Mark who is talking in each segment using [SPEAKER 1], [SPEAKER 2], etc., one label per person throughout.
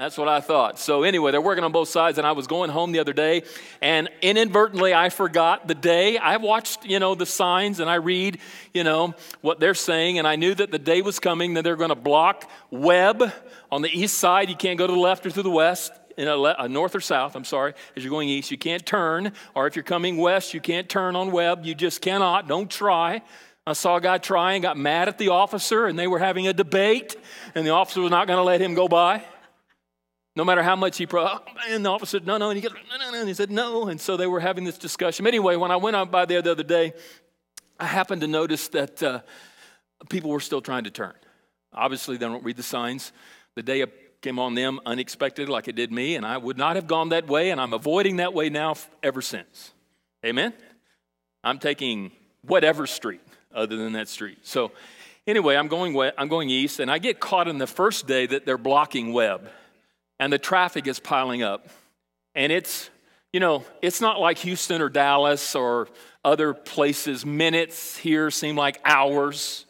[SPEAKER 1] That's what I thought. So, anyway, they're working on both sides, and I was going home the other day, and inadvertently I forgot the day. I watched, you know, the signs, and I read, you know, what they're saying, and I knew that the day was coming that they're going to block Webb on the east side. You can't go to the left or to the west. In a le- uh, north or south, I'm sorry, as you're going east, you can't turn. Or if you're coming west, you can't turn on Webb. You just cannot. Don't try. I saw a guy try and got mad at the officer, and they were having a debate, and the officer was not going to let him go by. No matter how much he pro, and the officer said no, no, and he goes no, no, no, and he said no, and so they were having this discussion. Anyway, when I went out by there the other day, I happened to notice that uh, people were still trying to turn. Obviously, they don't read the signs. The day came on them unexpectedly, like it did me, and I would not have gone that way, and I'm avoiding that way now ever since. Amen. I'm taking whatever street other than that street. So, anyway, I'm going I'm going east, and I get caught in the first day that they're blocking Webb and the traffic is piling up. And it's, you know, it's not like Houston or Dallas or other places. Minutes here seem like hours.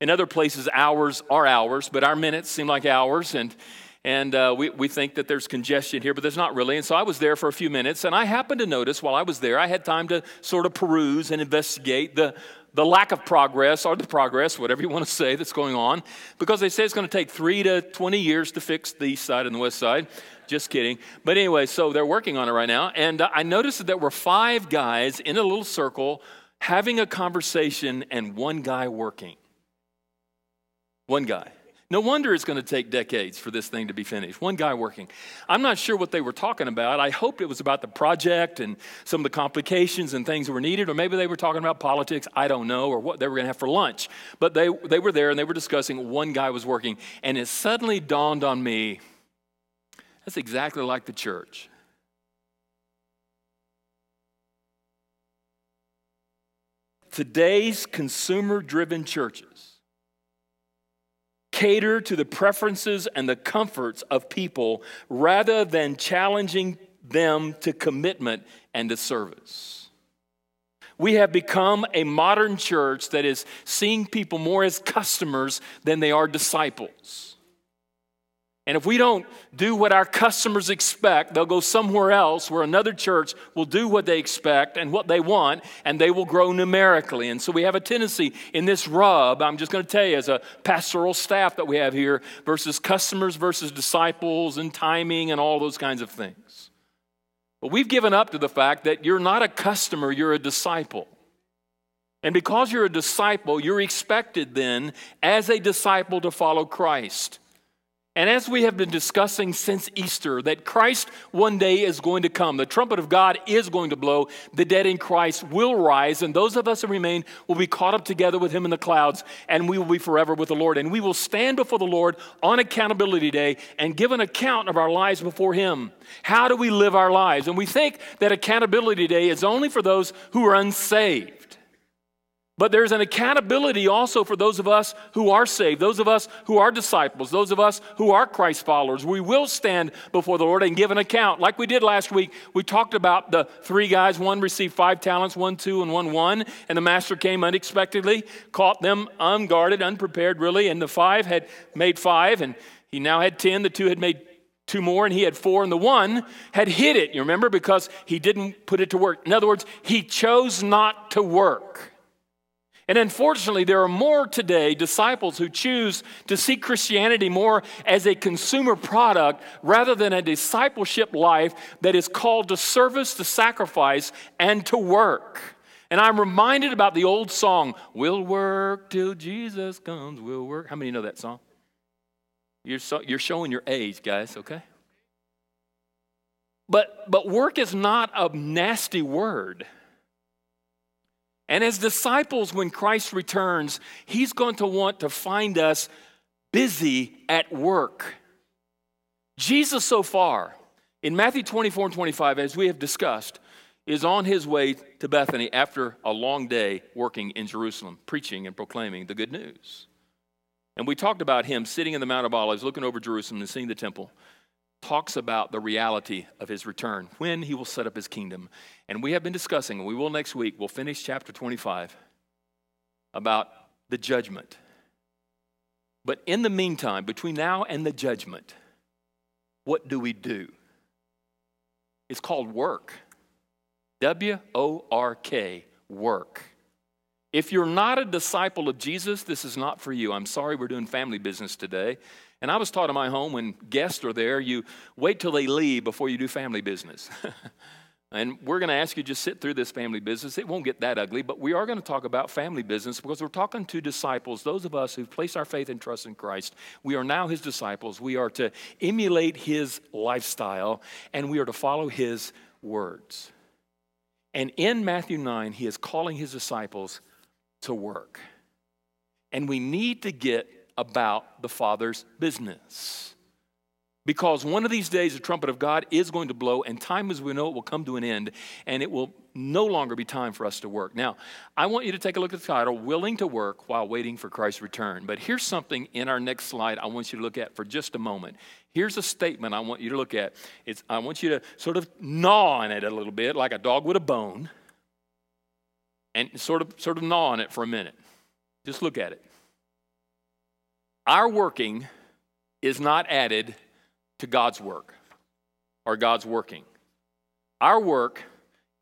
[SPEAKER 1] In other places, hours are hours, but our minutes seem like hours. And, and uh, we, we think that there's congestion here, but there's not really. And so I was there for a few minutes, and I happened to notice while I was there, I had time to sort of peruse and investigate the, the lack of progress or the progress, whatever you want to say, that's going on, because they say it's going to take three to 20 years to fix the east side and the west side. Just kidding. But anyway, so they're working on it right now. And uh, I noticed that there were five guys in a little circle having a conversation and one guy working. One guy. No wonder it's going to take decades for this thing to be finished. One guy working. I'm not sure what they were talking about. I hoped it was about the project and some of the complications and things that were needed, or maybe they were talking about politics. I don't know, or what they were going to have for lunch. But they, they were there and they were discussing. One guy was working. And it suddenly dawned on me that's exactly like the church. Today's consumer driven churches cater to the preferences and the comforts of people rather than challenging them to commitment and to service. We have become a modern church that is seeing people more as customers than they are disciples. And if we don't do what our customers expect, they'll go somewhere else where another church will do what they expect and what they want, and they will grow numerically. And so we have a tendency in this rub, I'm just going to tell you, as a pastoral staff that we have here, versus customers versus disciples and timing and all those kinds of things. But we've given up to the fact that you're not a customer, you're a disciple. And because you're a disciple, you're expected then, as a disciple, to follow Christ. And as we have been discussing since Easter, that Christ one day is going to come. The trumpet of God is going to blow. The dead in Christ will rise, and those of us who remain will be caught up together with him in the clouds, and we will be forever with the Lord. And we will stand before the Lord on accountability day and give an account of our lives before him. How do we live our lives? And we think that accountability day is only for those who are unsaved. But there's an accountability also for those of us who are saved, those of us who are disciples, those of us who are Christ followers. We will stand before the Lord and give an account. Like we did last week, we talked about the three guys one received five talents, one, two, and one, one. And the master came unexpectedly, caught them unguarded, unprepared, really. And the five had made five, and he now had ten. The two had made two more and he had four and the one had hid it you remember because he didn't put it to work in other words he chose not to work and unfortunately, there are more today disciples who choose to see Christianity more as a consumer product rather than a discipleship life that is called to service, to sacrifice, and to work. And I'm reminded about the old song, We'll work till Jesus comes, we'll work. How many know that song? You're, so, you're showing your age, guys, okay? But, but work is not a nasty word. And as disciples, when Christ returns, he's going to want to find us busy at work. Jesus, so far, in Matthew 24 and 25, as we have discussed, is on his way to Bethany after a long day working in Jerusalem, preaching and proclaiming the good news. And we talked about him sitting in the Mount of Olives, looking over Jerusalem and seeing the temple. Talks about the reality of his return, when he will set up his kingdom. And we have been discussing, and we will next week, we'll finish chapter 25 about the judgment. But in the meantime, between now and the judgment, what do we do? It's called work. W O R K, work. If you're not a disciple of Jesus, this is not for you. I'm sorry we're doing family business today. And I was taught in my home when guests are there, you wait till they leave before you do family business. and we're going to ask you to just sit through this family business. It won't get that ugly, but we are going to talk about family business because we're talking to disciples, those of us who've placed our faith and trust in Christ. We are now his disciples. We are to emulate his lifestyle and we are to follow his words. And in Matthew 9, he is calling his disciples to work. And we need to get about the Father's business. Because one of these days, the trumpet of God is going to blow, and time as we know it will come to an end, and it will no longer be time for us to work. Now, I want you to take a look at the title, Willing to Work While Waiting for Christ's Return. But here's something in our next slide I want you to look at for just a moment. Here's a statement I want you to look at. It's, I want you to sort of gnaw on it a little bit, like a dog with a bone, and sort of, sort of gnaw on it for a minute. Just look at it. Our working is not added to God's work or God's working. Our work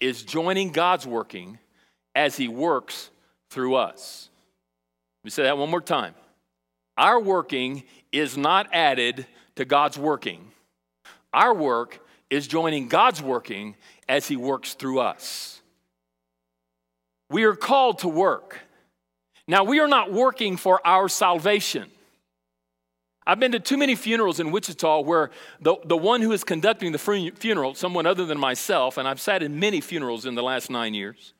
[SPEAKER 1] is joining God's working as He works through us. Let me say that one more time. Our working is not added to God's working. Our work is joining God's working as He works through us. We are called to work. Now, we are not working for our salvation. I've been to too many funerals in Wichita where the, the one who is conducting the funeral, someone other than myself, and I've sat in many funerals in the last nine years,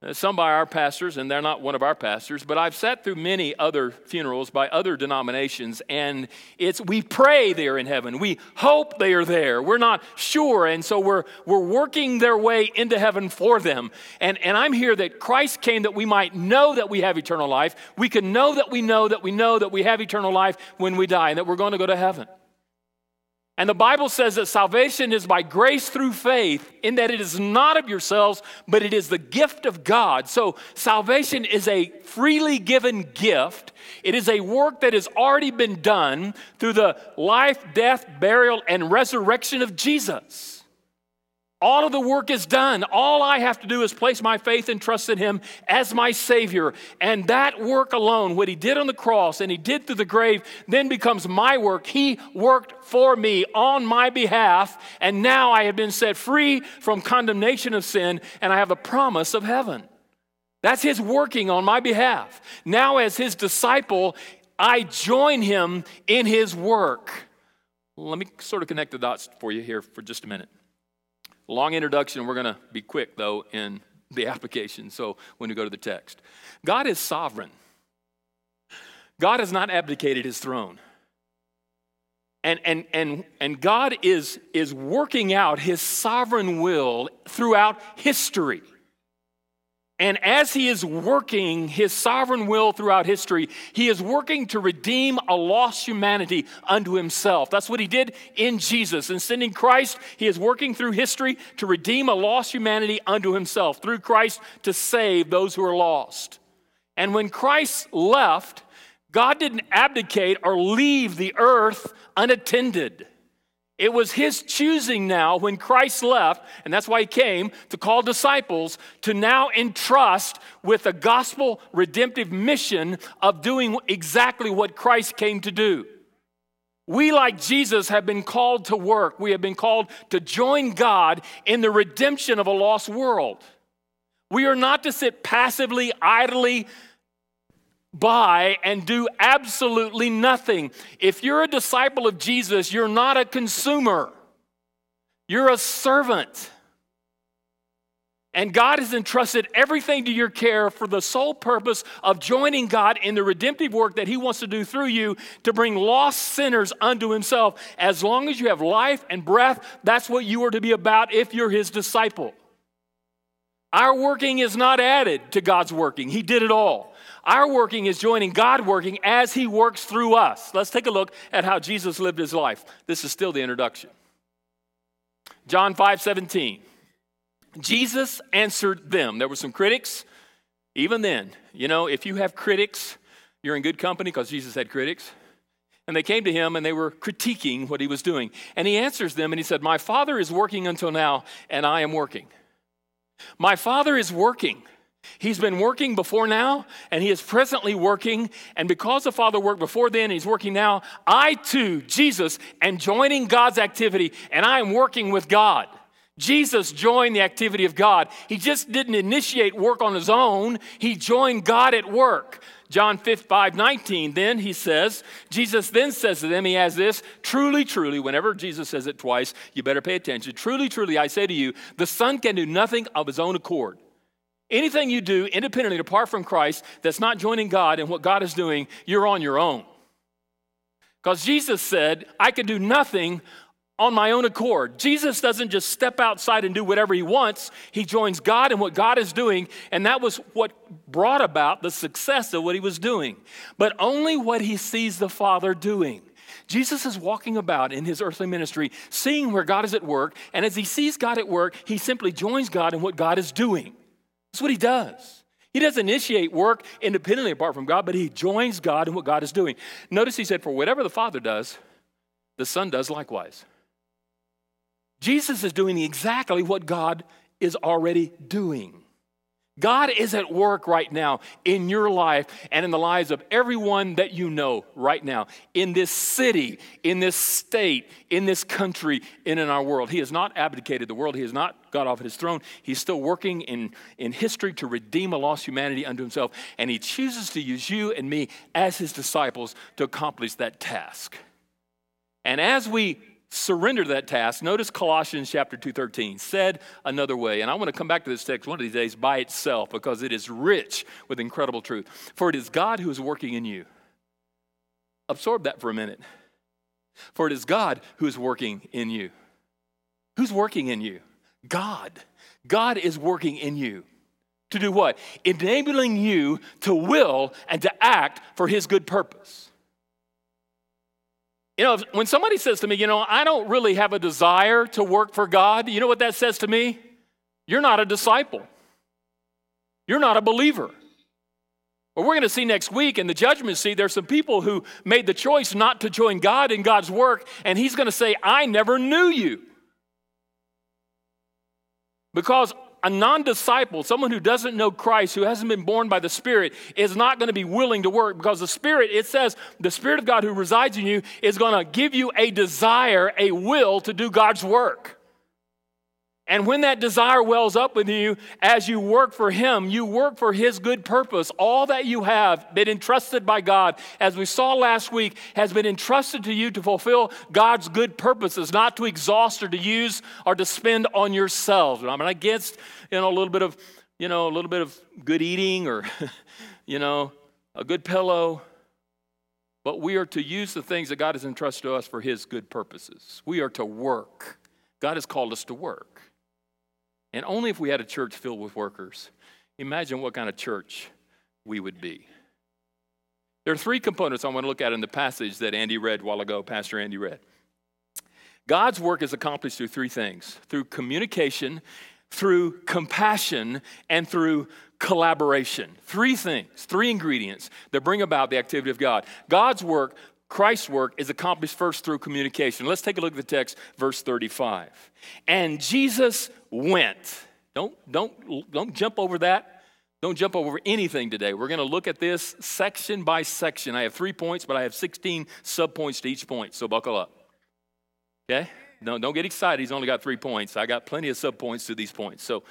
[SPEAKER 1] Uh, some by our pastors, and they're not one of our pastors, but I've sat through many other funerals by other denominations, and it's we pray they are in heaven. We hope they are there. We're not sure, and so we're we're working their way into heaven for them. And, and I'm here that Christ came that we might know that we have eternal life. We can know that we know that we know that we have eternal life when we die, and that we're going to go to heaven. And the Bible says that salvation is by grace through faith, in that it is not of yourselves, but it is the gift of God. So salvation is a freely given gift. It is a work that has already been done through the life, death, burial, and resurrection of Jesus. All of the work is done. All I have to do is place my faith and trust in Him as my Savior. And that work alone, what He did on the cross and He did through the grave, then becomes my work. He worked for me on my behalf. And now I have been set free from condemnation of sin and I have a promise of heaven. That's His working on my behalf. Now, as His disciple, I join Him in His work. Let me sort of connect the dots for you here for just a minute. Long introduction. We're going to be quick, though, in the application. So when we go to the text, God is sovereign. God has not abdicated his throne. And, and, and, and God is, is working out his sovereign will throughout history. And as he is working his sovereign will throughout history, he is working to redeem a lost humanity unto himself. That's what he did in Jesus. In sending Christ, he is working through history to redeem a lost humanity unto himself, through Christ to save those who are lost. And when Christ left, God didn't abdicate or leave the earth unattended. It was his choosing now when Christ left, and that's why he came to call disciples to now entrust with a gospel redemptive mission of doing exactly what Christ came to do. We, like Jesus, have been called to work. We have been called to join God in the redemption of a lost world. We are not to sit passively, idly, by and do absolutely nothing. If you're a disciple of Jesus, you're not a consumer, you're a servant. And God has entrusted everything to your care for the sole purpose of joining God in the redemptive work that He wants to do through you to bring lost sinners unto Himself. As long as you have life and breath, that's what you are to be about if you're His disciple. Our working is not added to God's working, He did it all. Our working is joining God working as He works through us. Let's take a look at how Jesus lived His life. This is still the introduction. John 5 17. Jesus answered them. There were some critics. Even then, you know, if you have critics, you're in good company because Jesus had critics. And they came to him and they were critiquing what he was doing. And he answers them and he said, My father is working until now, and I am working. My father is working. He's been working before now, and he is presently working. And because the Father worked before then, he's working now, I too, Jesus, am joining God's activity, and I am working with God. Jesus joined the activity of God. He just didn't initiate work on his own, he joined God at work. John 5, 19, then he says, Jesus then says to them, he has this, truly, truly, whenever Jesus says it twice, you better pay attention. Truly, truly, I say to you, the Son can do nothing of his own accord. Anything you do independently, apart from Christ, that's not joining God in what God is doing, you're on your own. Because Jesus said, I can do nothing on my own accord. Jesus doesn't just step outside and do whatever he wants. He joins God in what God is doing, and that was what brought about the success of what he was doing. But only what he sees the Father doing. Jesus is walking about in his earthly ministry, seeing where God is at work, and as he sees God at work, he simply joins God in what God is doing. That's what he does. He doesn't initiate work independently apart from God, but he joins God in what God is doing. Notice he said, For whatever the Father does, the Son does likewise. Jesus is doing exactly what God is already doing. God is at work right now in your life and in the lives of everyone that you know right now, in this city, in this state, in this country, and in our world. He has not abdicated the world, He has not got off his throne. He's still working in, in history to redeem a lost humanity unto Himself, and He chooses to use you and me as His disciples to accomplish that task. And as we surrender that task. Notice Colossians chapter 2:13 said another way. And I want to come back to this text one of these days by itself because it is rich with incredible truth. For it is God who is working in you. Absorb that for a minute. For it is God who is working in you. Who's working in you? God. God is working in you. To do what? Enabling you to will and to act for his good purpose. You know, when somebody says to me, you know, I don't really have a desire to work for God, you know what that says to me? You're not a disciple. You're not a believer. Well, we're going to see next week in the judgment seat, there's some people who made the choice not to join God in God's work, and He's going to say, I never knew you. Because a non disciple, someone who doesn't know Christ, who hasn't been born by the Spirit, is not going to be willing to work because the Spirit, it says, the Spirit of God who resides in you is going to give you a desire, a will to do God's work. And when that desire wells up within you, as you work for Him, you work for His good purpose. All that you have been entrusted by God, as we saw last week, has been entrusted to you to fulfill God's good purposes, not to exhaust or to use or to spend on yourselves. I'm not against, you know, a little bit of, you know, a little bit of good eating or, you know, a good pillow. But we are to use the things that God has entrusted to us for His good purposes. We are to work. God has called us to work. And only if we had a church filled with workers. Imagine what kind of church we would be. There are three components I want to look at in the passage that Andy read a while ago, Pastor Andy read. God's work is accomplished through three things through communication, through compassion, and through collaboration. Three things, three ingredients that bring about the activity of God. God's work Christ's work is accomplished first through communication. Let's take a look at the text, verse 35. And Jesus went. Don't, don't, don't jump over that. Don't jump over anything today. We're going to look at this section by section. I have three points, but I have 16 subpoints to each point, so buckle up. Okay? Don't, don't get excited. He's only got three points. I got plenty of subpoints to these points. So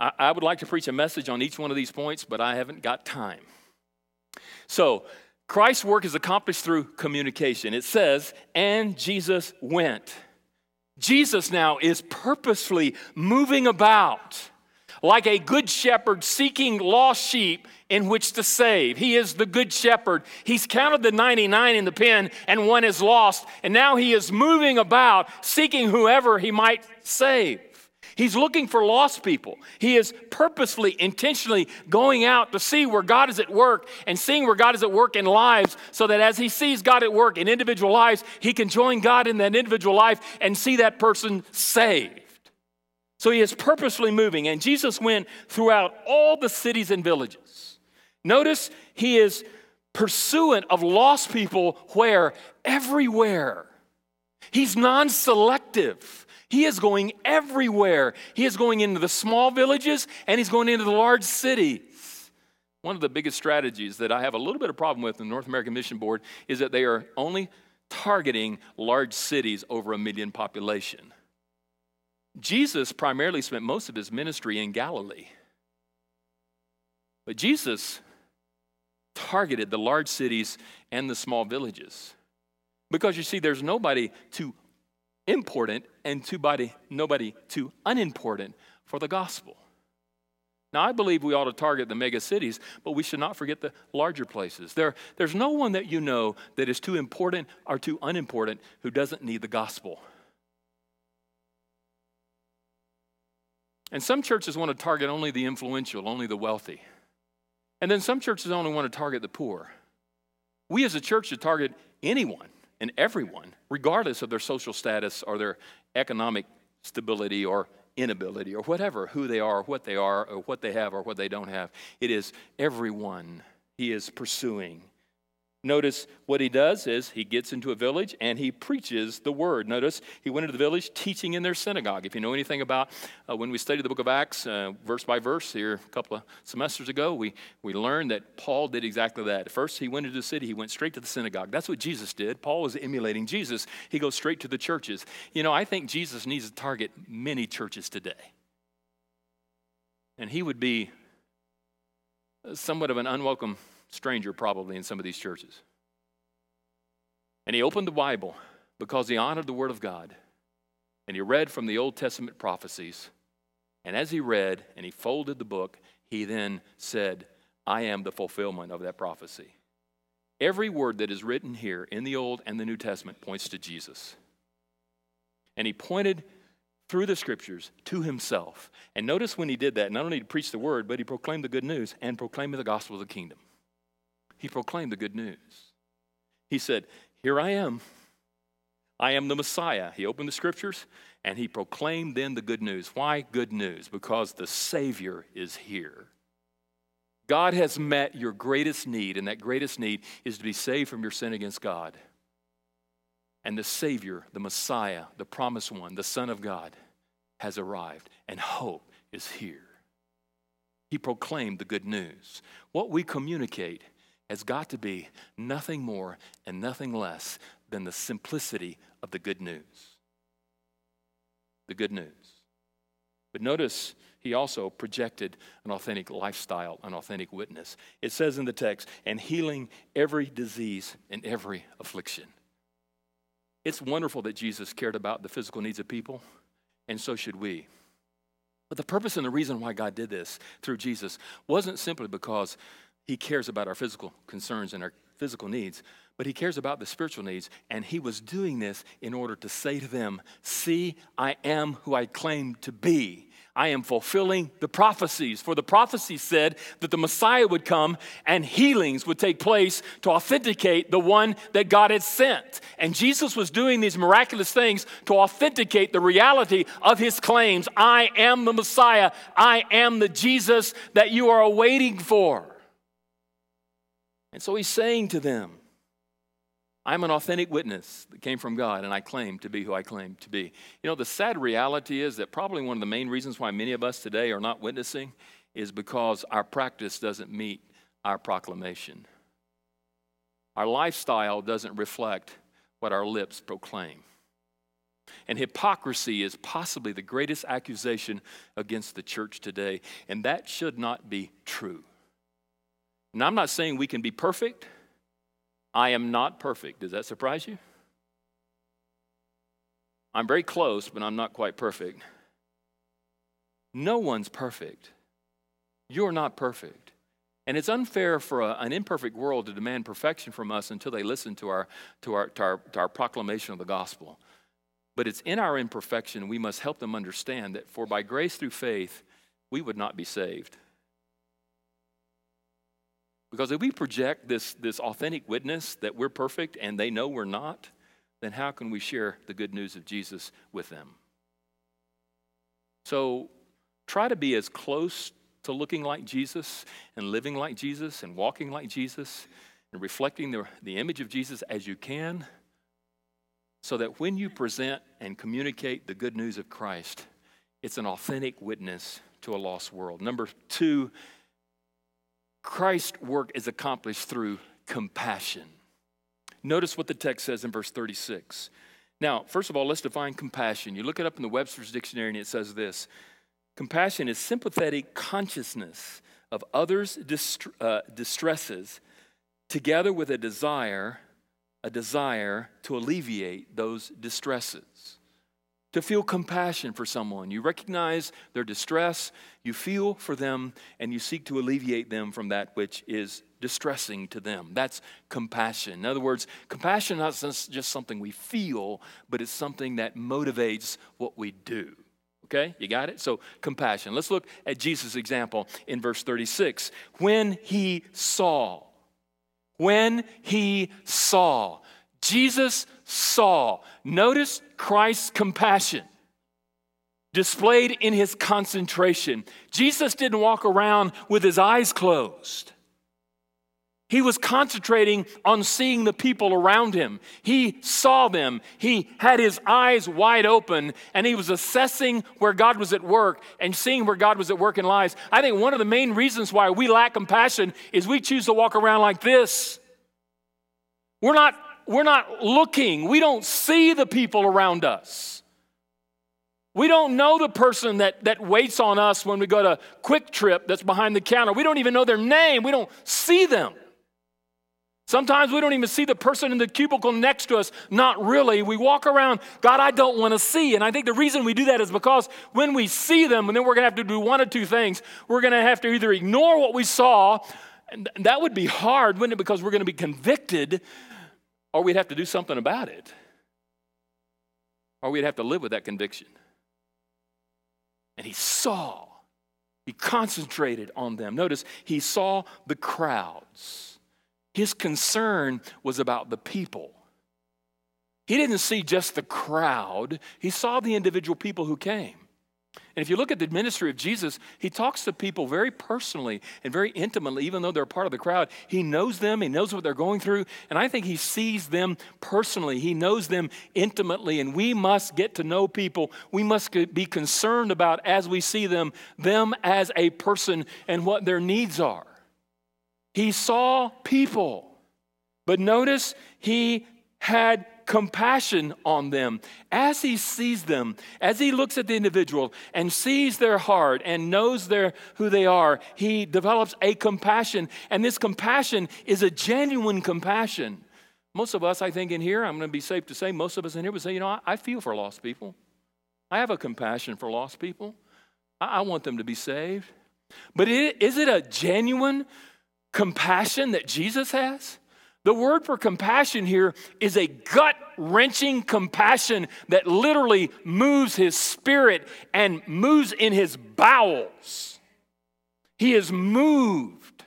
[SPEAKER 1] I, I would like to preach a message on each one of these points, but I haven't got time. So, Christ's work is accomplished through communication. It says, and Jesus went. Jesus now is purposefully moving about like a good shepherd seeking lost sheep in which to save. He is the good shepherd. He's counted the 99 in the pen and one is lost, and now he is moving about seeking whoever he might save. He's looking for lost people. He is purposefully, intentionally going out to see where God is at work and seeing where God is at work in lives so that as he sees God at work in individual lives, he can join God in that individual life and see that person saved. So he is purposely moving, and Jesus went throughout all the cities and villages. Notice he is pursuant of lost people where? Everywhere. He's non selective. He is going everywhere. He is going into the small villages and he's going into the large cities. One of the biggest strategies that I have a little bit of problem with in the North American Mission Board is that they are only targeting large cities over a million population. Jesus primarily spent most of his ministry in Galilee. But Jesus targeted the large cities and the small villages. Because you see, there's nobody too important and too body, nobody too unimportant for the gospel. Now, I believe we ought to target the mega cities, but we should not forget the larger places. There, there's no one that you know that is too important or too unimportant who doesn't need the gospel. And some churches want to target only the influential, only the wealthy. And then some churches only want to target the poor. We as a church should target anyone and everyone, regardless of their social status or their economic stability or inability or whatever, who they are, what they are, or what they have or what they don't have. It is everyone he is pursuing. Notice what he does is he gets into a village and he preaches the word. Notice he went into the village teaching in their synagogue. If you know anything about uh, when we studied the book of Acts, uh, verse by verse, here a couple of semesters ago, we, we learned that Paul did exactly that. First, he went into the city, he went straight to the synagogue. That's what Jesus did. Paul was emulating Jesus. He goes straight to the churches. You know, I think Jesus needs to target many churches today. And he would be somewhat of an unwelcome stranger, probably, in some of these churches. And he opened the Bible because he honored the Word of God. And he read from the Old Testament prophecies. And as he read and he folded the book, he then said, I am the fulfillment of that prophecy. Every word that is written here in the Old and the New Testament points to Jesus. And he pointed through the scriptures to himself. And notice when he did that, not only did he preach the word, but he proclaimed the good news and proclaimed the gospel of the kingdom he proclaimed the good news. He said, Here I am. I am the Messiah. He opened the scriptures and he proclaimed then the good news. Why good news? Because the Savior is here. God has met your greatest need, and that greatest need is to be saved from your sin against God. And the Savior, the Messiah, the promised one, the Son of God, has arrived, and hope is here. He proclaimed the good news. What we communicate has got to be nothing more and nothing less than the simplicity of the good news. The good news. But notice he also projected an authentic lifestyle, an authentic witness. It says in the text, and healing every disease and every affliction. It's wonderful that Jesus cared about the physical needs of people, and so should we. But the purpose and the reason why God did this through Jesus wasn't simply because he cares about our physical concerns and our physical needs, but He cares about the spiritual needs. And He was doing this in order to say to them, See, I am who I claim to be. I am fulfilling the prophecies. For the prophecy said that the Messiah would come and healings would take place to authenticate the one that God had sent. And Jesus was doing these miraculous things to authenticate the reality of his claims I am the Messiah, I am the Jesus that you are awaiting for. And so he's saying to them, I'm an authentic witness that came from God, and I claim to be who I claim to be. You know, the sad reality is that probably one of the main reasons why many of us today are not witnessing is because our practice doesn't meet our proclamation. Our lifestyle doesn't reflect what our lips proclaim. And hypocrisy is possibly the greatest accusation against the church today, and that should not be true. And I'm not saying we can be perfect. I am not perfect. Does that surprise you? I'm very close, but I'm not quite perfect. No one's perfect. You're not perfect. And it's unfair for a, an imperfect world to demand perfection from us until they listen to our, to, our, to, our, to our proclamation of the gospel. But it's in our imperfection we must help them understand that for by grace through faith, we would not be saved. Because if we project this, this authentic witness that we're perfect and they know we're not, then how can we share the good news of Jesus with them? So try to be as close to looking like Jesus and living like Jesus and walking like Jesus and reflecting the, the image of Jesus as you can so that when you present and communicate the good news of Christ, it's an authentic witness to a lost world. Number two, Christ's work is accomplished through compassion. Notice what the text says in verse 36. Now, first of all, let's define compassion. You look it up in the Webster's Dictionary and it says this Compassion is sympathetic consciousness of others' dist- uh, distresses together with a desire a desire to alleviate those distresses, to feel compassion for someone. You recognize their distress, you feel for them, and you seek to alleviate them from that which is distressing to them. That's compassion. In other words, compassion is not just something we feel, but it's something that motivates what we do. Okay, you got it? So, compassion. Let's look at Jesus' example in verse 36. When he saw, when he saw. Jesus saw. Notice Christ's compassion displayed in his concentration. Jesus didn't walk around with his eyes closed. He was concentrating on seeing the people around him. He saw them. He had his eyes wide open and he was assessing where God was at work and seeing where God was at work in lives. I think one of the main reasons why we lack compassion is we choose to walk around like this. We're not, we're not looking, we don't see the people around us. We don't know the person that, that waits on us when we go to QuikTrip that's behind the counter. We don't even know their name. We don't see them. Sometimes we don't even see the person in the cubicle next to us. Not really. We walk around, God, I don't want to see. And I think the reason we do that is because when we see them, and then we're going to have to do one of two things. We're going to have to either ignore what we saw, and that would be hard, wouldn't it? Because we're going to be convicted or we'd have to do something about it, or we'd have to live with that conviction. And he saw, he concentrated on them. Notice, he saw the crowds. His concern was about the people. He didn't see just the crowd, he saw the individual people who came. And if you look at the ministry of Jesus, he talks to people very personally and very intimately, even though they're part of the crowd. He knows them, he knows what they're going through, and I think he sees them personally. He knows them intimately, and we must get to know people. We must be concerned about, as we see them, them as a person and what their needs are. He saw people, but notice he had compassion on them as he sees them, as he looks at the individual and sees their heart and knows their, who they are, he develops a compassion. And this compassion is a genuine compassion. Most of us, I think, in here, I'm going to be safe to say, most of us in here would say, you know, I, I feel for lost people. I have a compassion for lost people. I, I want them to be saved. But it, is it a genuine compassion that Jesus has? The word for compassion here is a gut wrenching compassion that literally moves his spirit and moves in his bowels. He is moved,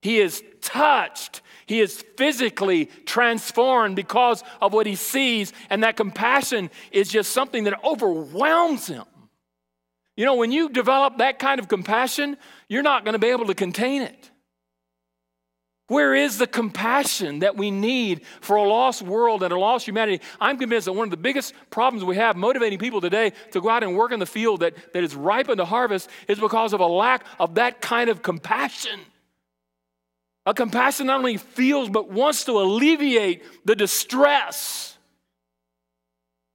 [SPEAKER 1] he is touched, he is physically transformed because of what he sees, and that compassion is just something that overwhelms him. You know, when you develop that kind of compassion, you're not going to be able to contain it. Where is the compassion that we need for a lost world and a lost humanity? I'm convinced that one of the biggest problems we have motivating people today to go out and work in the field that, that is ripened to harvest is because of a lack of that kind of compassion. A compassion not only feels but wants to alleviate the distress.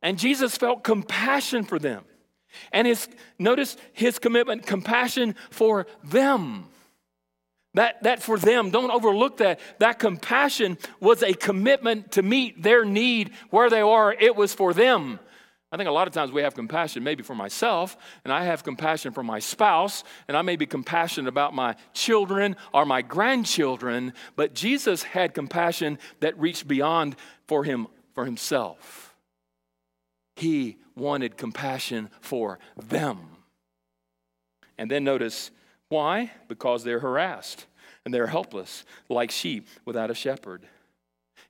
[SPEAKER 1] And Jesus felt compassion for them. And his notice his commitment, compassion for them. That, that for them, don't overlook that. That compassion was a commitment to meet their need where they are. It was for them. I think a lot of times we have compassion maybe for myself, and I have compassion for my spouse, and I may be compassionate about my children or my grandchildren, but Jesus had compassion that reached beyond for him for himself. he wanted compassion for them. And then notice why? Because they're harassed and they're helpless, like sheep without a shepherd.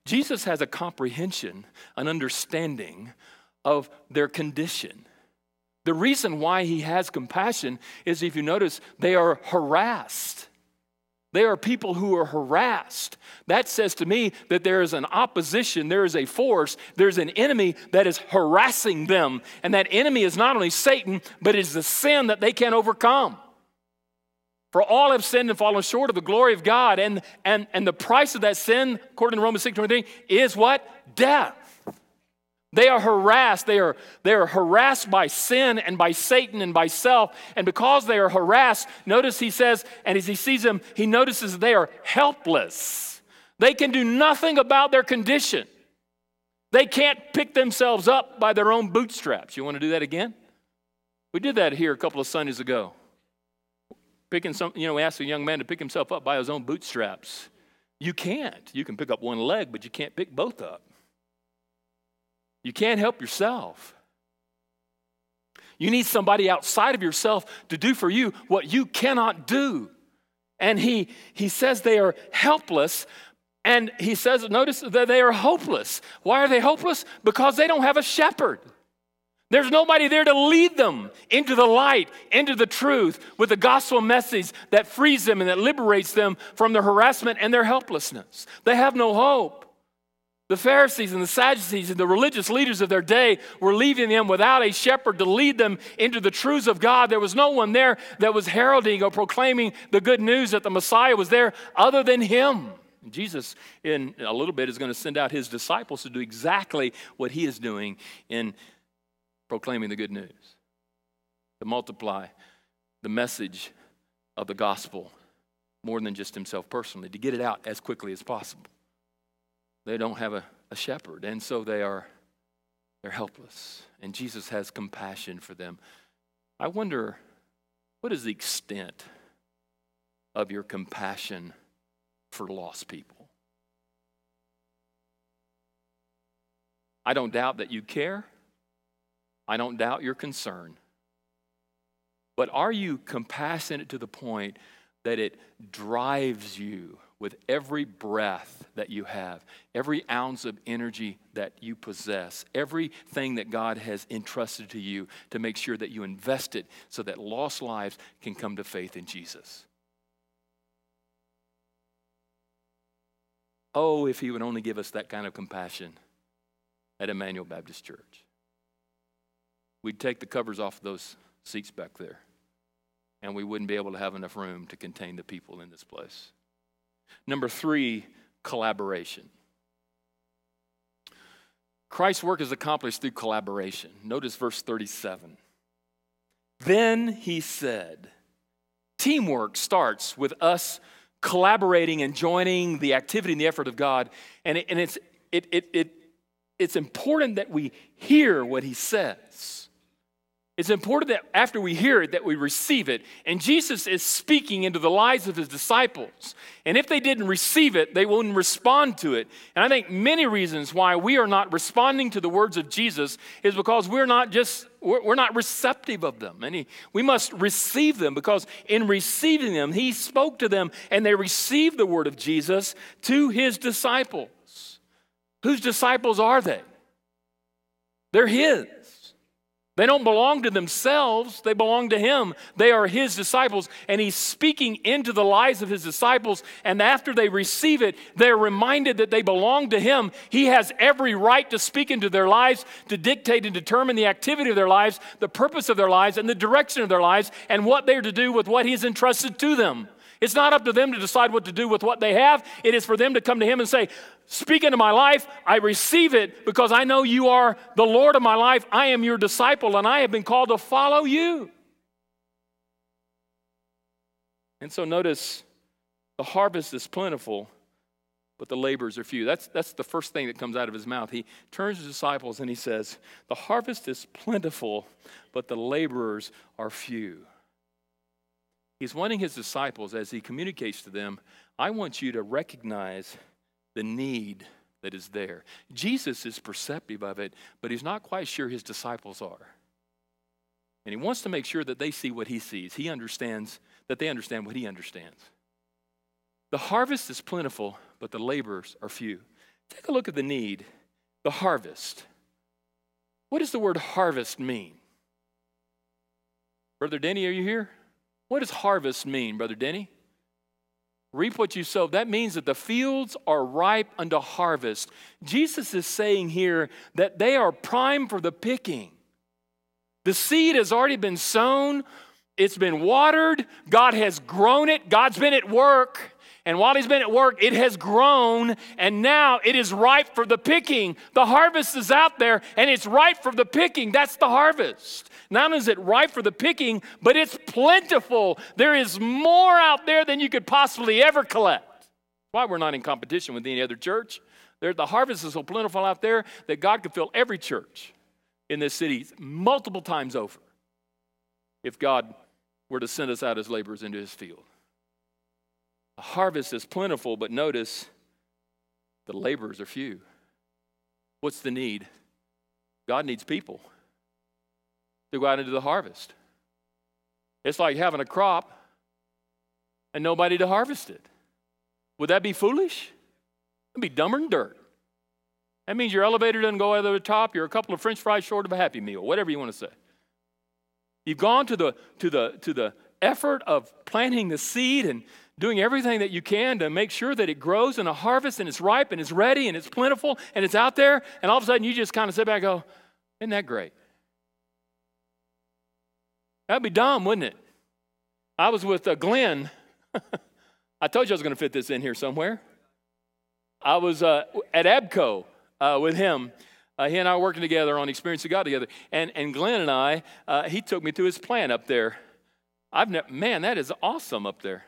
[SPEAKER 1] Jesus has a comprehension, an understanding of their condition. The reason why he has compassion is if you notice, they are harassed. They are people who are harassed. That says to me that there is an opposition, there is a force, there's an enemy that is harassing them. And that enemy is not only Satan, but it is the sin that they can't overcome. For all have sinned and fallen short of the glory of God. And, and, and the price of that sin, according to Romans 6 23, is what? Death. They are harassed. They are, they are harassed by sin and by Satan and by self. And because they are harassed, notice he says, and as he sees them, he notices they are helpless. They can do nothing about their condition. They can't pick themselves up by their own bootstraps. You want to do that again? We did that here a couple of Sundays ago. Picking some, you know, we asked a young man to pick himself up by his own bootstraps. You can't. You can pick up one leg, but you can't pick both up. You can't help yourself. You need somebody outside of yourself to do for you what you cannot do. And he, he says they are helpless. And he says, notice that they are hopeless. Why are they hopeless? Because they don't have a shepherd. There's nobody there to lead them into the light, into the truth, with the gospel message that frees them and that liberates them from their harassment and their helplessness. They have no hope. The Pharisees and the Sadducees and the religious leaders of their day were leaving them without a shepherd to lead them into the truths of God. There was no one there that was heralding or proclaiming the good news that the Messiah was there other than him. Jesus, in a little bit, is going to send out his disciples to do exactly what he is doing in proclaiming the good news to multiply the message of the gospel more than just himself personally, to get it out as quickly as possible. They don't have a, a shepherd, and so they are they're helpless. And Jesus has compassion for them. I wonder what is the extent of your compassion for lost people? I don't doubt that you care. I don't doubt your concern. But are you compassionate to the point that it drives you with every breath that you have, every ounce of energy that you possess, everything that God has entrusted to you to make sure that you invest it so that lost lives can come to faith in Jesus? Oh, if He would only give us that kind of compassion at Immanuel Baptist Church. We'd take the covers off those seats back there, and we wouldn't be able to have enough room to contain the people in this place. Number three, collaboration. Christ's work is accomplished through collaboration. Notice verse 37. Then he said, Teamwork starts with us collaborating and joining the activity and the effort of God. And, it, and it's, it, it, it, it's important that we hear what he says. It's important that after we hear it, that we receive it. And Jesus is speaking into the lives of his disciples. And if they didn't receive it, they wouldn't respond to it. And I think many reasons why we are not responding to the words of Jesus is because we're not just we're not receptive of them. And he, we must receive them because in receiving them, he spoke to them and they received the word of Jesus to his disciples. Whose disciples are they? They're his. They don't belong to themselves, they belong to Him. They are His disciples, and He's speaking into the lives of His disciples. And after they receive it, they're reminded that they belong to Him. He has every right to speak into their lives, to dictate and determine the activity of their lives, the purpose of their lives, and the direction of their lives, and what they're to do with what He's entrusted to them. It's not up to them to decide what to do with what they have. It is for them to come to Him and say, Speak into my life. I receive it because I know you are the Lord of my life. I am your disciple and I have been called to follow you. And so notice the harvest is plentiful, but the laborers are few. That's, that's the first thing that comes out of his mouth. He turns to his disciples and he says, The harvest is plentiful, but the laborers are few. He's wanting his disciples, as he communicates to them, I want you to recognize the need that is there. Jesus is perceptive of it, but he's not quite sure his disciples are. And he wants to make sure that they see what he sees. He understands that they understand what he understands. The harvest is plentiful, but the laborers are few. Take a look at the need, the harvest. What does the word harvest mean? Brother Denny, are you here? What does harvest mean, Brother Denny? Reap what you sow. That means that the fields are ripe unto harvest. Jesus is saying here that they are prime for the picking. The seed has already been sown, it's been watered, God has grown it, God's been at work. And while he's been at work, it has grown, and now it is ripe for the picking. The harvest is out there, and it's ripe for the picking. That's the harvest. Not only is it ripe for the picking, but it's plentiful. There is more out there than you could possibly ever collect. Why we're not in competition with any other church. The harvest is so plentiful out there that God could fill every church in this city multiple times over if God were to send us out as laborers into his field. The harvest is plentiful, but notice the laborers are few. What's the need? God needs people to go out into the harvest. It's like having a crop and nobody to harvest it. Would that be foolish? It'd be dumber than dirt. That means your elevator doesn't go over the top, you're a couple of french fries short of a happy meal, whatever you want to say. You've gone to the to the to the effort of planting the seed and doing everything that you can to make sure that it grows and a harvest and it's ripe and it's ready and it's plentiful and it's out there, and all of a sudden you just kind of sit back and go, Isn't that great? That'd be dumb, wouldn't it? I was with uh, Glenn. I told you I was going to fit this in here somewhere. I was uh, at AGCO uh, with him. Uh, he and I were working together on Experience of God together. And, and Glenn and I, uh, he took me to his plant up there. I've ne- man, that is awesome up there.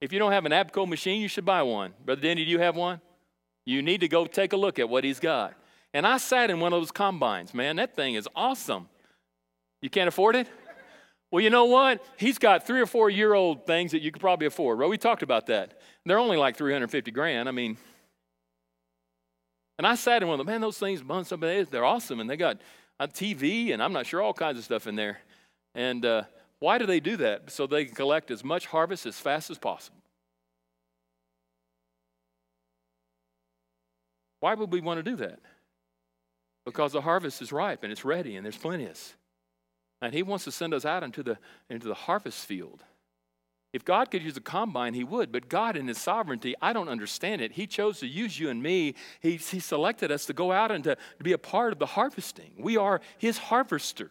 [SPEAKER 1] If you don't have an AGCO machine, you should buy one. Brother Danny, do you have one? You need to go take a look at what he's got. And I sat in one of those combines, man. That thing is awesome. You can't afford it? Well, you know what? He's got three or four year old things that you could probably afford. Well, we talked about that. They're only like 350 grand. I mean, and I sat in one of them, man, those things, they're awesome. And they got a TV and I'm not sure all kinds of stuff in there. And uh, why do they do that? So they can collect as much harvest as fast as possible. Why would we want to do that? Because the harvest is ripe and it's ready and there's plenteous. And he wants to send us out into the, into the harvest field. If God could use a combine, he would. But God, in his sovereignty, I don't understand it. He chose to use you and me. He, he selected us to go out and to, to be a part of the harvesting. We are his harvesters.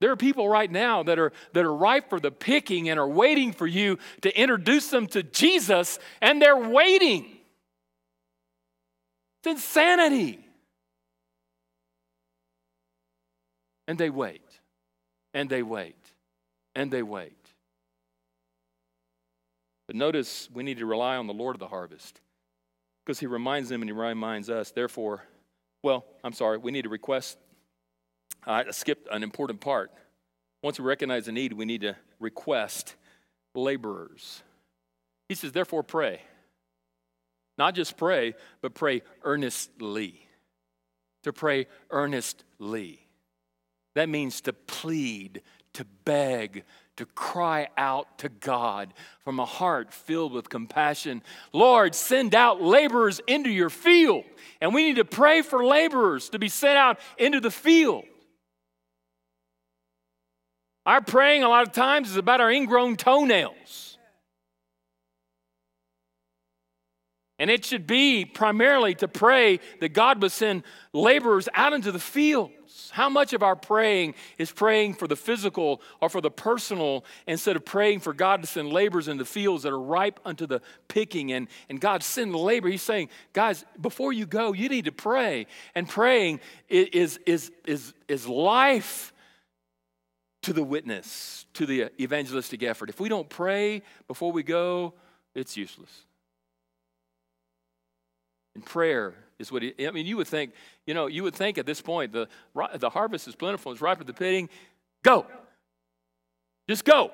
[SPEAKER 1] There are people right now that are, that are ripe for the picking and are waiting for you to introduce them to Jesus, and they're waiting. It's insanity. And they wait, and they wait, and they wait. But notice we need to rely on the Lord of the harvest because he reminds them and he reminds us. Therefore, well, I'm sorry, we need to request. Uh, I skipped an important part. Once we recognize the need, we need to request laborers. He says, therefore, pray. Not just pray, but pray earnestly. To pray earnestly. That means to plead, to beg, to cry out to God from a heart filled with compassion. Lord, send out laborers into your field. And we need to pray for laborers to be sent out into the field. Our praying, a lot of times, is about our ingrown toenails. And it should be primarily to pray that God would send laborers out into the fields. How much of our praying is praying for the physical or for the personal instead of praying for God to send laborers in the fields that are ripe unto the picking and, and God send labor? He's saying, guys, before you go, you need to pray. And praying is, is, is, is life to the witness, to the evangelistic effort. If we don't pray before we go, it's useless. And prayer is what he, I mean, you would think, you know, you would think at this point the, the harvest is plentiful, it's ripe for the pitting. Go. Just go.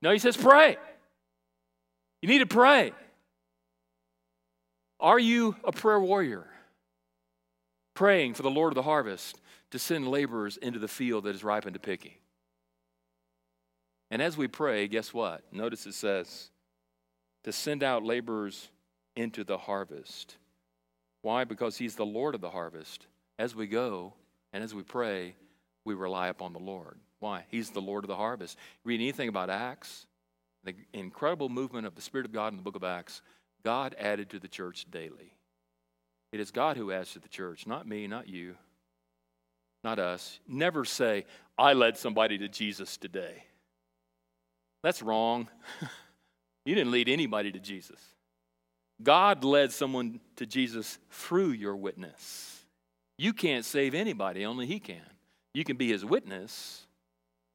[SPEAKER 1] No, he says pray. You need to pray. Are you a prayer warrior? Praying for the Lord of the harvest to send laborers into the field that is ripe to picking. And as we pray, guess what? Notice it says to send out laborers into the harvest. Why? Because He's the Lord of the harvest. As we go and as we pray, we rely upon the Lord. Why? He's the Lord of the harvest. Read anything about Acts, the incredible movement of the Spirit of God in the book of Acts, God added to the church daily. It is God who adds to the church, not me, not you, not us. Never say, I led somebody to Jesus today. That's wrong. you didn't lead anybody to Jesus. God led someone to Jesus through your witness. You can't save anybody, only He can. You can be His witness,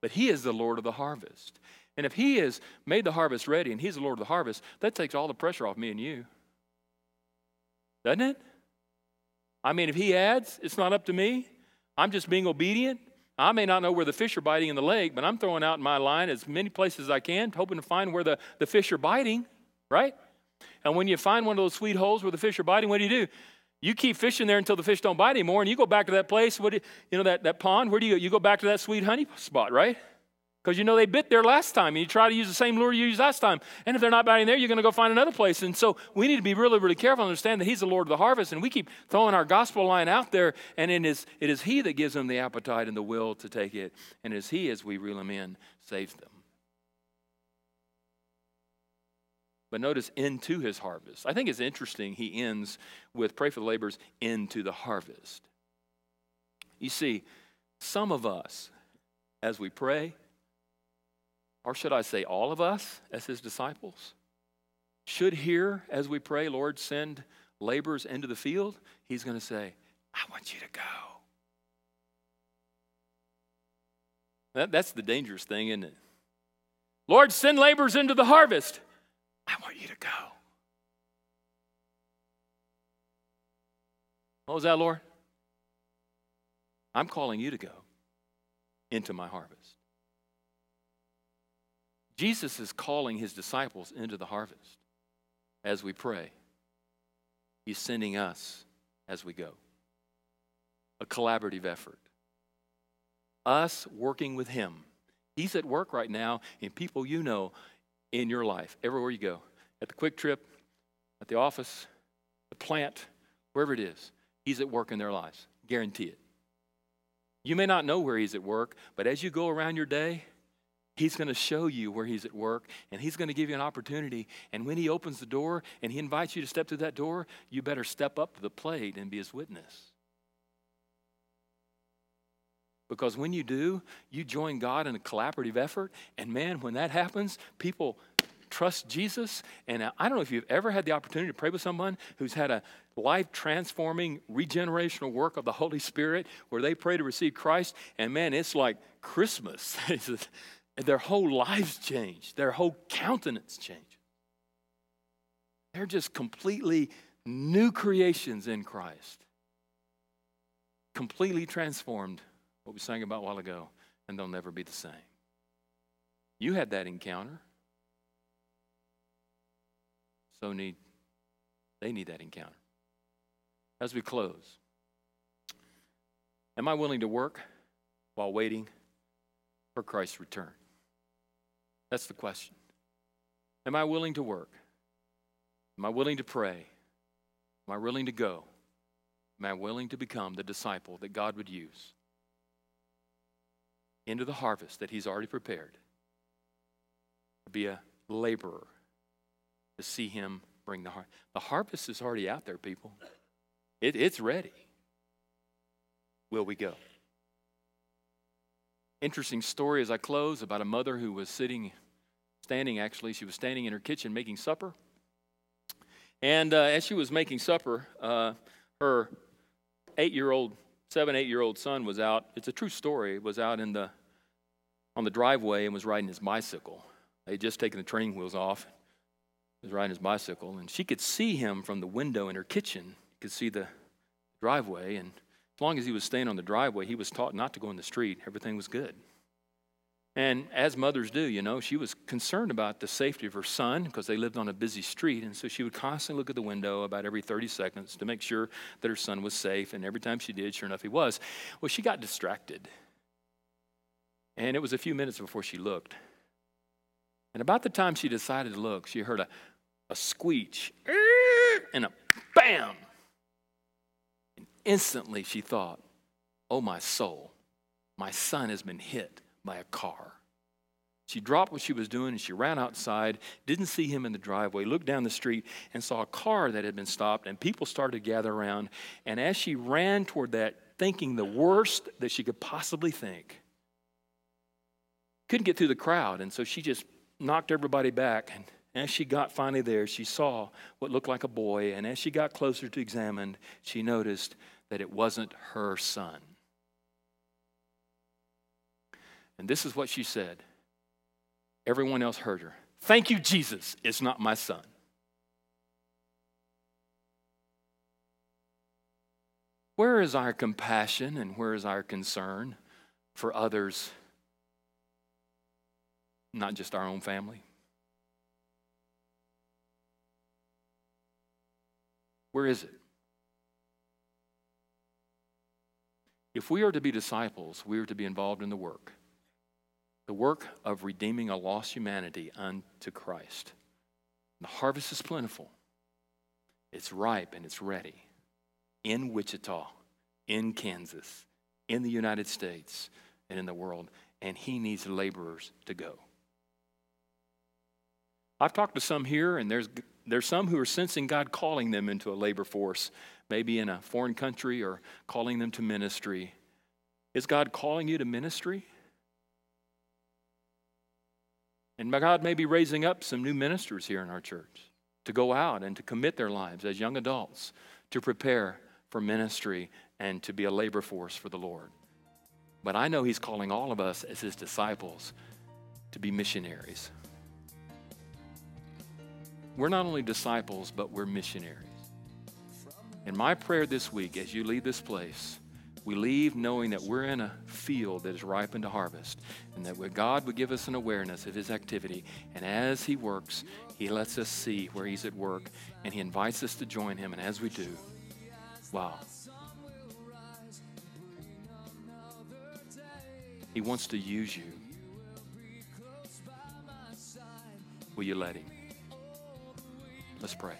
[SPEAKER 1] but He is the Lord of the harvest. And if He has made the harvest ready and He's the Lord of the harvest, that takes all the pressure off me and you. Doesn't it? I mean, if He adds, it's not up to me. I'm just being obedient. I may not know where the fish are biting in the lake, but I'm throwing out my line as many places as I can, hoping to find where the, the fish are biting, right? And when you find one of those sweet holes where the fish are biting, what do you do? You keep fishing there until the fish don't bite anymore, and you go back to that place, what do you, you know, that, that pond, where do you go? You go back to that sweet honey spot, right? Because you know they bit there last time, and you try to use the same lure you used last time. And if they're not biting there, you're going to go find another place. And so we need to be really, really careful and understand that He's the Lord of the harvest. And we keep throwing our gospel line out there, and it is, it is He that gives them the appetite and the will to take it. And it is He, as we reel them in, saves them. But notice into his harvest. I think it's interesting he ends with pray for the laborers into the harvest. You see, some of us, as we pray, or should I say all of us as his disciples, should hear as we pray, Lord, send laborers into the field, he's going to say, I want you to go. That, that's the dangerous thing, isn't it? Lord, send laborers into the harvest. I want you to go. What was that, Lord? I'm calling you to go into my harvest. Jesus is calling his disciples into the harvest as we pray. He's sending us as we go. A collaborative effort. Us working with him. He's at work right now in people you know in your life, everywhere you go, at the QuikTrip, at the office, the plant, wherever it is. He's at work in their lives. Guarantee it. You may not know where he's at work, but as you go around your day, he's going to show you where he's at work and he's going to give you an opportunity. And when he opens the door and he invites you to step through that door, you better step up to the plate and be his witness. Because when you do, you join God in a collaborative effort. And man, when that happens, people trust Jesus. And uh, I don't know if you've ever had the opportunity to pray with someone who's had a life transforming, regenerational work of the Holy Spirit where they pray to receive Christ. And man, it's like Christmas. their whole lives change, their whole countenance changes. They're just completely new creations in Christ, completely transformed what we sang about a while ago, and they'll never be the same. You had that encounter. So need they need that encounter. As we close, am I willing to work while waiting for Christ's return? That's the question. Am I willing to work? Am I willing to pray? Am I willing to go? Am I willing to become the disciple that God would use into the harvest that He's already prepared? To be a laborer, to see Him bring the harvest. The harvest is already out there, people. It, it's ready. Will we go? Interesting story as I close about a mother who was sitting, standing actually, she was standing in her kitchen making supper. And uh, as she was making supper, uh, her eight year old, seven, eight year old son was out. It's a true story, was out in the, on the driveway and was riding his bicycle. They had just taken the training wheels off. Was riding his bicycle, and she could see him from the window in her kitchen. Could see the driveway, and as long as he was staying on the driveway, he was taught not to go in the street. Everything was good. And as mothers do, you know, she was concerned about the safety of her son because they lived on a busy street. And so she would constantly look at the window about every 30 seconds to make sure that her son was safe. And every time she did, sure enough, he was. Well, she got distracted. And it was a few minutes before she looked. And about the time she decided to look, she heard a, a squeech and a bam. Instantly she thought, oh, my soul, my son has been hit by a car. She dropped what she was doing and she ran outside, didn't see him in the driveway, looked down the street and saw a car that had been stopped, and people started to gather around. And as she ran toward that, thinking the worst that she could possibly think, couldn't get through the crowd, and so she just knocked everybody back. And as she got finally there, she saw what looked like a boy, and as she got closer to examine, she noticed that it wasn't her son. And this is what she said. Everyone else heard her. Thank you, Jesus. It's not my son. Where is our compassion and where is our concern for others, not just our own family? Where is it? If we are to be disciples, we are to be involved in the work the work of redeeming a lost humanity unto Christ. The harvest is plentiful, it's ripe and it's ready in Wichita, in Kansas, in the United States, and in the world, and He needs laborers to go. I've talked to some here, and there's, there's some who are sensing God calling them into a labor force, maybe in a foreign country or calling them to ministry. Is God calling you to ministry? And God may be raising up some new ministers here in our church to go out and to commit their lives as young adults to prepare for ministry and to be a labor force for the Lord. But I know He's calling all of us as His disciples to be missionaries. We're not only disciples, but we're missionaries. And my prayer this week, as you leave this place, we leave knowing that we're in a field that is ripened to harvest and that God would give us an awareness of His activity. And as He works, He lets us see where He's at work and He invites us to join Him. And as we do, wow. He wants to use you. Will you let Him? Let's pray.